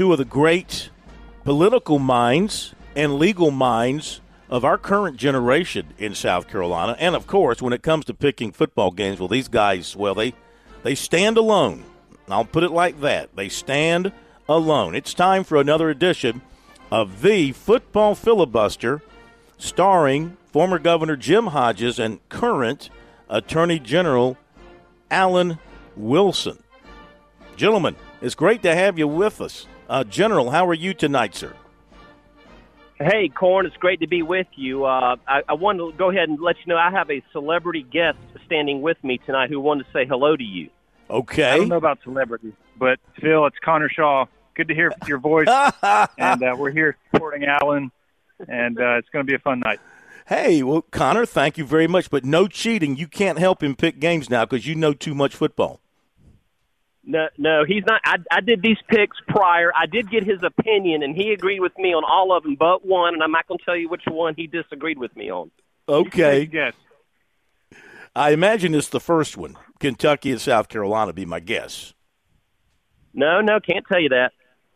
two of the great political minds and legal minds of our current generation in South Carolina. And of course, when it comes to picking football games, well, these guys, well, they they stand alone. I'll put it like that. They stand alone. It's time for another edition of the Football Filibuster, starring former Governor Jim Hodges and current Attorney General Alan Wilson. Gentlemen, it's great to have you with us. Uh, General, how are you tonight, sir? Hey, Corn, it's great to be with you. Uh, I, I wanted to go ahead and let you know I have a celebrity guest standing with me tonight who wanted to say hello to you. Okay. I don't know about celebrities, but Phil, it's Connor Shaw. Good to hear your voice, and uh, we're here supporting Alan, and uh, it's going to be a fun night. Hey, well, Connor, thank you very much, but no cheating. You can't help him pick games now because you know too much football. No, no, he's not. I, I did these picks prior. I did get his opinion, and he agreed with me on all of them but one, and I'm not going to tell you which one he disagreed with me on. Okay. Yes. I imagine it's the first one. Kentucky and South Carolina be my guess. No, no, can't tell you that.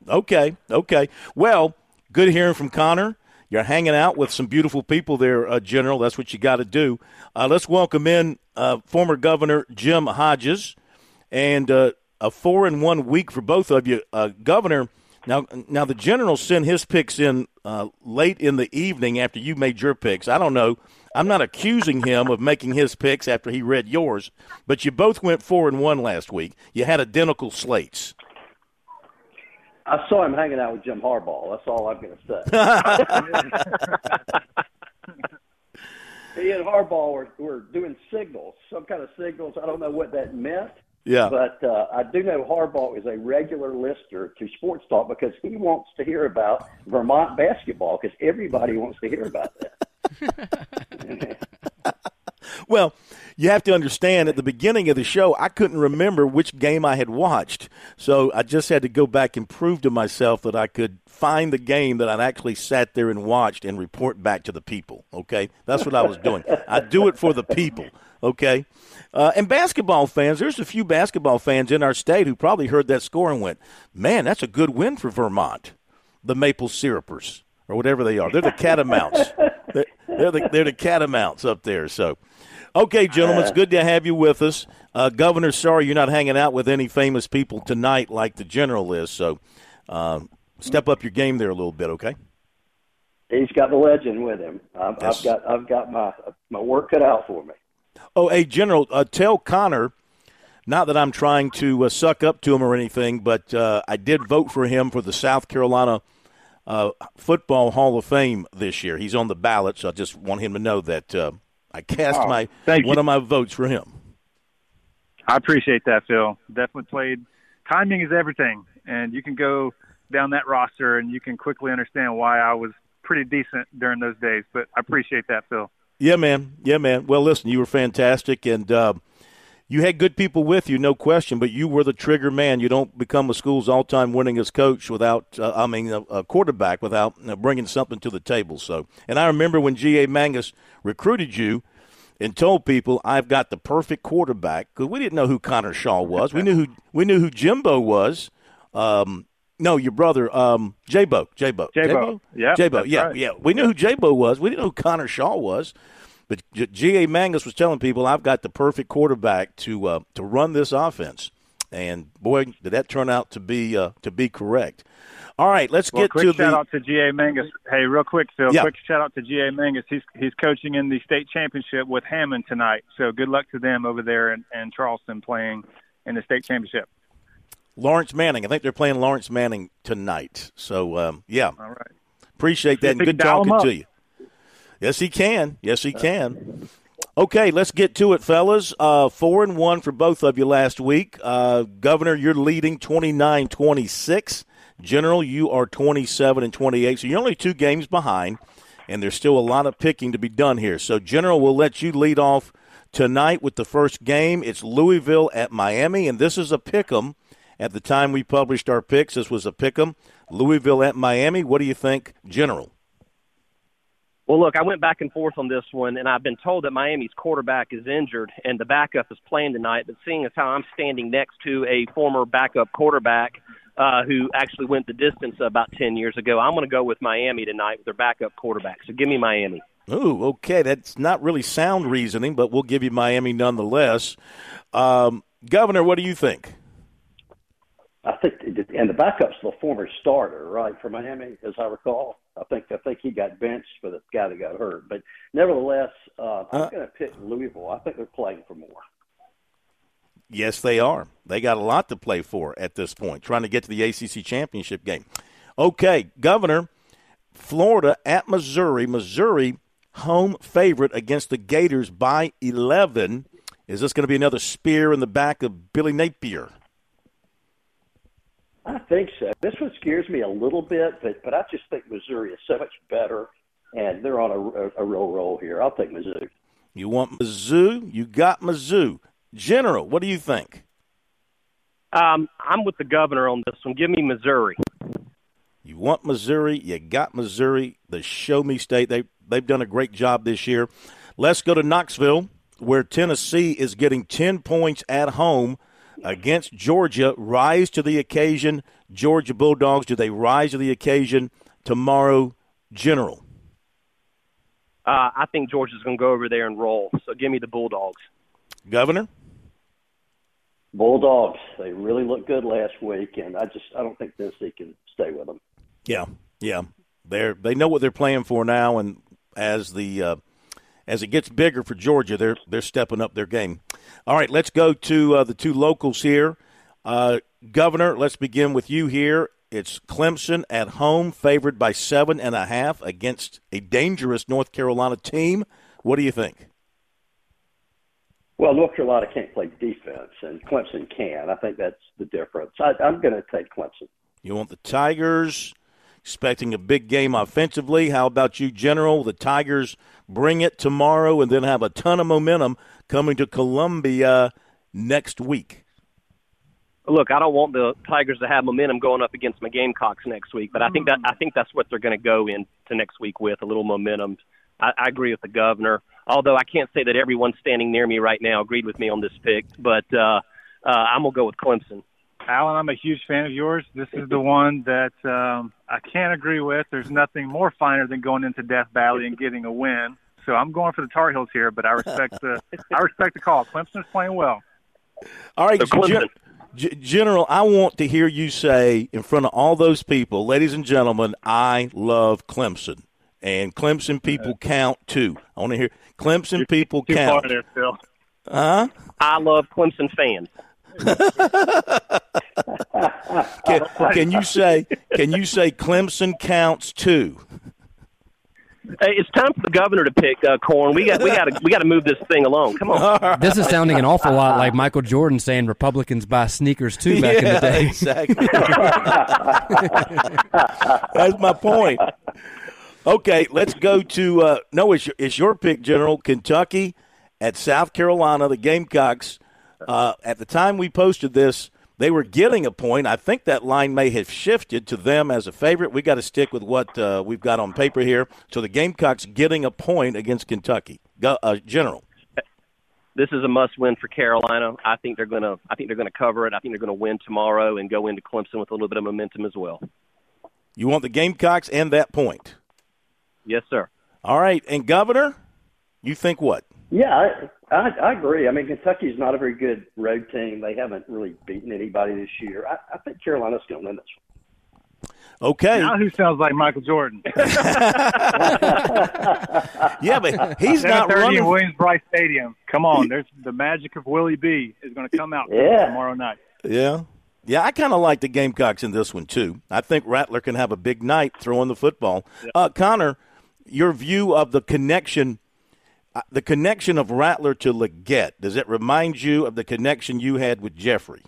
Okay, okay. Well, good hearing from Connor. You're hanging out with some beautiful people there, uh, General. That's what you got to do. Uh, let's welcome in uh, former Governor Jim Hodges, and uh, a four and one week for both of you, uh, Governor. Now, now the General sent his picks in uh, late in the evening after you made your picks. I don't know. I'm not accusing him of making his picks after he read yours, but you both went four and one last week. You had identical slates. I saw him hanging out with Jim Harbaugh. That's all I'm going to say. he and Harbaugh were, were doing signals, some kind of signals. I don't know what that meant. Yeah. But uh, I do know Harbaugh is a regular listener to Sports Talk because he wants to hear about Vermont basketball because everybody wants to hear about that. Well, you have to understand at the beginning of the show, I couldn't remember which game I had watched. So I just had to go back and prove to myself that I could find the game that I'd actually sat there and watched and report back to the people. Okay? That's what I was doing. I do it for the people. Okay? Uh, and basketball fans, there's a few basketball fans in our state who probably heard that score and went, man, that's a good win for Vermont, the Maple Syrupers, or whatever they are. They're the Catamounts. they're, they're, the, they're the Catamounts up there. So. Okay, gentlemen, it's good to have you with us. Uh, Governor, sorry you're not hanging out with any famous people tonight like the general is. So uh, step up your game there a little bit, okay? He's got the legend with him. I've, Yes. I've got I've got my my work cut out for me. Oh, hey, General, uh, tell Connor, not that I'm trying to uh, suck up to him or anything, but uh, I did vote for him for the South Carolina uh, Football Hall of Fame this year. He's on the ballot, so I just want him to know that uh, I cast Oh, my one you. of my votes for him. I appreciate that, Phil. Definitely played. Timing is everything, and you can go down that roster and you can quickly understand why I was pretty decent during those days. But I appreciate that, Phil. Yeah, man. Yeah, man. Well, listen, you were fantastic, and uh, you had good people with you, no question. But you were the trigger man. You don't become a school's all-time winningest coach without, uh, I mean, a, a quarterback without bringing something to the table. So, and I remember when G.A. Mangus recruited you and told people, "I've got the perfect quarterback," because we didn't know who Connor Shaw was. We knew who we knew who Jimbo was. Um, no, your brother, um, J-Bo. J-Bo. J-Bo. Yeah, J-Bo. Yeah, right. yeah. We knew who J-Bo was. We didn't know who Connor Shaw was. But G- G.A. Mangus was telling people, I've got the perfect quarterback to uh, to run this offense. And boy, did that turn out to be uh, to be correct. All right, let's Well, get quick to shout the out to GA Mangus. Hey, real quick, Phil. Yeah. Quick shout out to GA Mangus. He's he's coaching in the state championship with Hammond tonight. So good luck to them over there in, in Charleston playing in the state championship. Laurence Manning. I think they're playing Laurence Manning tonight. So um, yeah, All right. appreciate that. And good talking to you. Yes, he can. Yes, he can. Okay, let's get to it, fellas. Uh, four and one for both of you last week. Uh, Governor, you're leading 29 26. General, you are 27 and 28. So you're only two games behind, and there's still a lot of picking to be done here. So, General, we'll let you lead off tonight with the first game. It's Louisville at Miami, and this is a pick 'em. At the time we published our picks, this was a pick 'em. Louisville at Miami. What do you think, General? Well, look, I went back and forth on this one, and I've been told that Miami's quarterback is injured and the backup is playing tonight. But seeing as how I'm standing next to a former backup quarterback, uh, who actually went the distance about 10 years ago. I'm going to go with Miami tonight with their backup quarterback. So give me Miami. Ooh, okay. That's not really sound reasoning, but we'll give you Miami nonetheless. Um, Governor, what do you think? I think, and the backup's the former starter, right, for Miami, as I recall. I think I think he got benched for the guy that got hurt. But nevertheless, uh, I'm uh, going to pick Louisville. I think they're playing for more. Yes, they are. They got a lot to play for at this point, trying to get to the ACC championship game. Okay, Governor, Florida at Missouri. Missouri home favorite against the Gators by 11. Is this going to be another spear in the back of Billy Napier? I think so. This one scares me a little bit, but but I just think Missouri is so much better, and they're on a, a, a real roll here. I'll take Mizzou. You want Mizzou? You got Mizzou. General, what do you think? Um, I'm with the governor on this one. Give me Missouri. You want Missouri? You got Missouri. The Show Me State. They they've done a great job this year. Let's go to Knoxville, where Tennessee is getting ten points at home against Georgia. Rise to the occasion, Georgia Bulldogs. Do they rise to the occasion tomorrow, General? Uh, I think Georgia's going to go over there and roll. So give me the Bulldogs. Governor. Bulldogs. They really looked good last week, and I just I don't think Tennessee can stay with them. Yeah, yeah. They're they know what they're playing for now, and as the uh, as it gets bigger for Georgia, they're they're stepping up their game. All right, let's go to uh, the two locals here. Uh, Governor, let's begin with you here. It's Clemson at home, favored by seven and a half against a dangerous North Carolina team. What do you think? Well, North Carolina can't play defense, and Clemson can. I think that's the difference. I, I'm going to take Clemson. You want the Tigers? Expecting a big game offensively. How about you, General? The Tigers bring it tomorrow and then have a ton of momentum coming to Columbia next week. Look, I don't want the Tigers to have momentum going up against my Gamecocks next week, but I think that I think that's what they're going to go into next week with a little momentum. I, I agree with the governor, although I can't say that everyone standing near me right now agreed with me on this pick, but uh, uh, I'm gonna go with Clemson. Alan, I'm a huge fan of yours. This is the one that um, I can't agree with. There's nothing more finer than going into Death Valley and getting a win. So I'm going for the Tar Heels here, but I respect the I respect the call. Clemson is playing well. All right, Gen- G- General, I want to hear you say in front of all those people, ladies and gentlemen, I love Clemson, and Clemson people count too. I want to hear Clemson You're people too count. Far there, Phil. Huh? I love Clemson fans. can, can you say can you say Clemson counts too? Hey, it's time for the governor to pick uh, corn. We got we got to we got to move this thing along. Come on. This is sounding an awful lot like Michael Jordan saying Republicans buy sneakers too back yeah, in the day. Exactly. That's my point. Okay, let's go to uh, no. It's your, it's your pick, General. Kentucky at South Carolina. The Gamecocks. Uh, at the time we posted this, they were getting a point. I think that line may have shifted to them as a favorite. We got to stick with what uh, we've got on paper here. So the Gamecocks getting a point against Kentucky. Go, uh, General. This is a must-win for Carolina. I think they're gonna. I think they're gonna cover it. I think they're gonna win tomorrow and go into Clemson with a little bit of momentum as well. You want the Gamecocks and that point. Yes, sir. All right, and Governor, you think what? Yeah, I, I, I agree. I mean, Kentucky's not a very good road team. They haven't really beaten anybody this year. I, I think Carolina's going to win this one. Okay. Now who sounds like Michael Jordan? yeah, but he's not running. in Williams-Brice Stadium. Come on, there's the magic of Willie B is going to come out Yeah. tomorrow night. Yeah. Yeah, I kind of like the Gamecocks in this one, too. I think Rattler can have a big night throwing the football. Uh, Connor, your view of the connection, the connection of Rattler to Legette, does it remind you of the connection you had with Jeffery?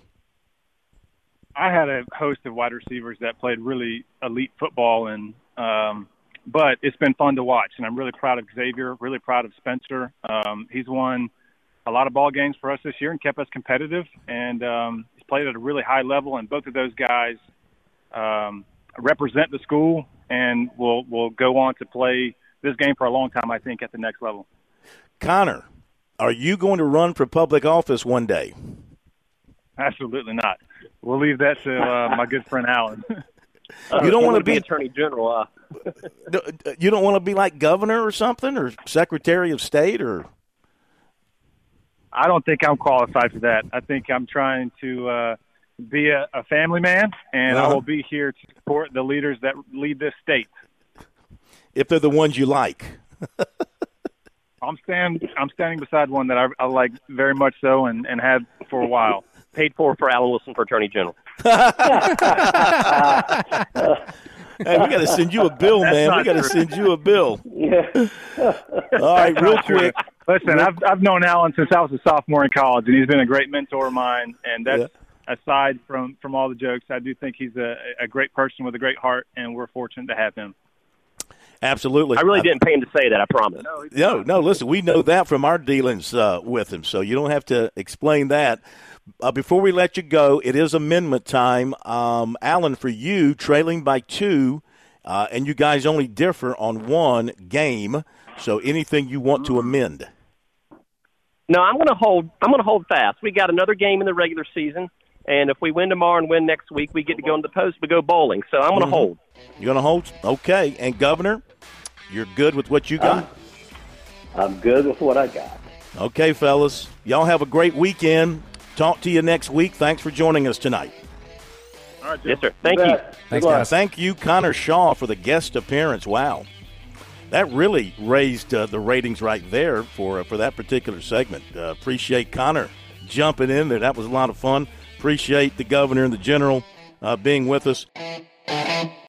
I had a host of wide receivers that played really elite football, and um, but it's been fun to watch. And I'm really proud of Xavier, really proud of Spencer. Um, he's won a lot of ball games for us this year and kept us competitive. And um, he's played at a really high level. And both of those guys um, represent the school and will will go on to play this game for a long time. I think at the next level. Connor, are you going to run for public office one day? Absolutely not. we'll leave that to uh, my good friend Alan. Uh, You don't he wanna wanna be- attorney general. Uh, uh, You don't want to be like governor or something, or secretary of state, or I don't think I'm qualified for that. I think I'm trying to uh, be a, a family man, and I Uh-huh. will be here to support the leaders that lead this state. if they're the ones you like. I'm stand I'm standing beside one that I, I like very much so, and, and have for a while. paid for for Alan Wilson for attorney general. Hey, we got to send you a bill, man. We got to send you a bill. Yeah. All right, real quick. Listen, I've I've known Alan since I was a sophomore in college, and he's been a great mentor of mine. And that's aside from from all the jokes, I do think he's a a great person with a great heart, and we're fortunate to have him. Absolutely. I really didn't pay him to say that. I promise. No, no. Listen, we know that from our dealings uh, with him, so you don't have to explain that. Uh, before we let you go, it is amendment time. Um, Alan, for you, trailing by two, uh, and you guys only differ on one game. So anything you want to amend? No, I'm going to hold. I'm going to hold fast. We got another game in the regular season, and if we win tomorrow and win next week, we get to go in the post. We go bowling. So I'm going to hold. You're going to hold? Okay. And Governor, you're good with what you got? I'm good with what I got. Okay, fellas. Y'all have a great weekend. Talk to you next week. Thanks for joining us tonight. All right, Jim. Yes, sir. Thank you. Bet. Thanks, guys. Thank you, Connor Shaw, for the guest appearance. Wow, that really raised uh, the ratings right there for uh, for that particular segment. Uh, appreciate Connor jumping in there. That was a lot of fun. Appreciate the governor and the general uh, being with us.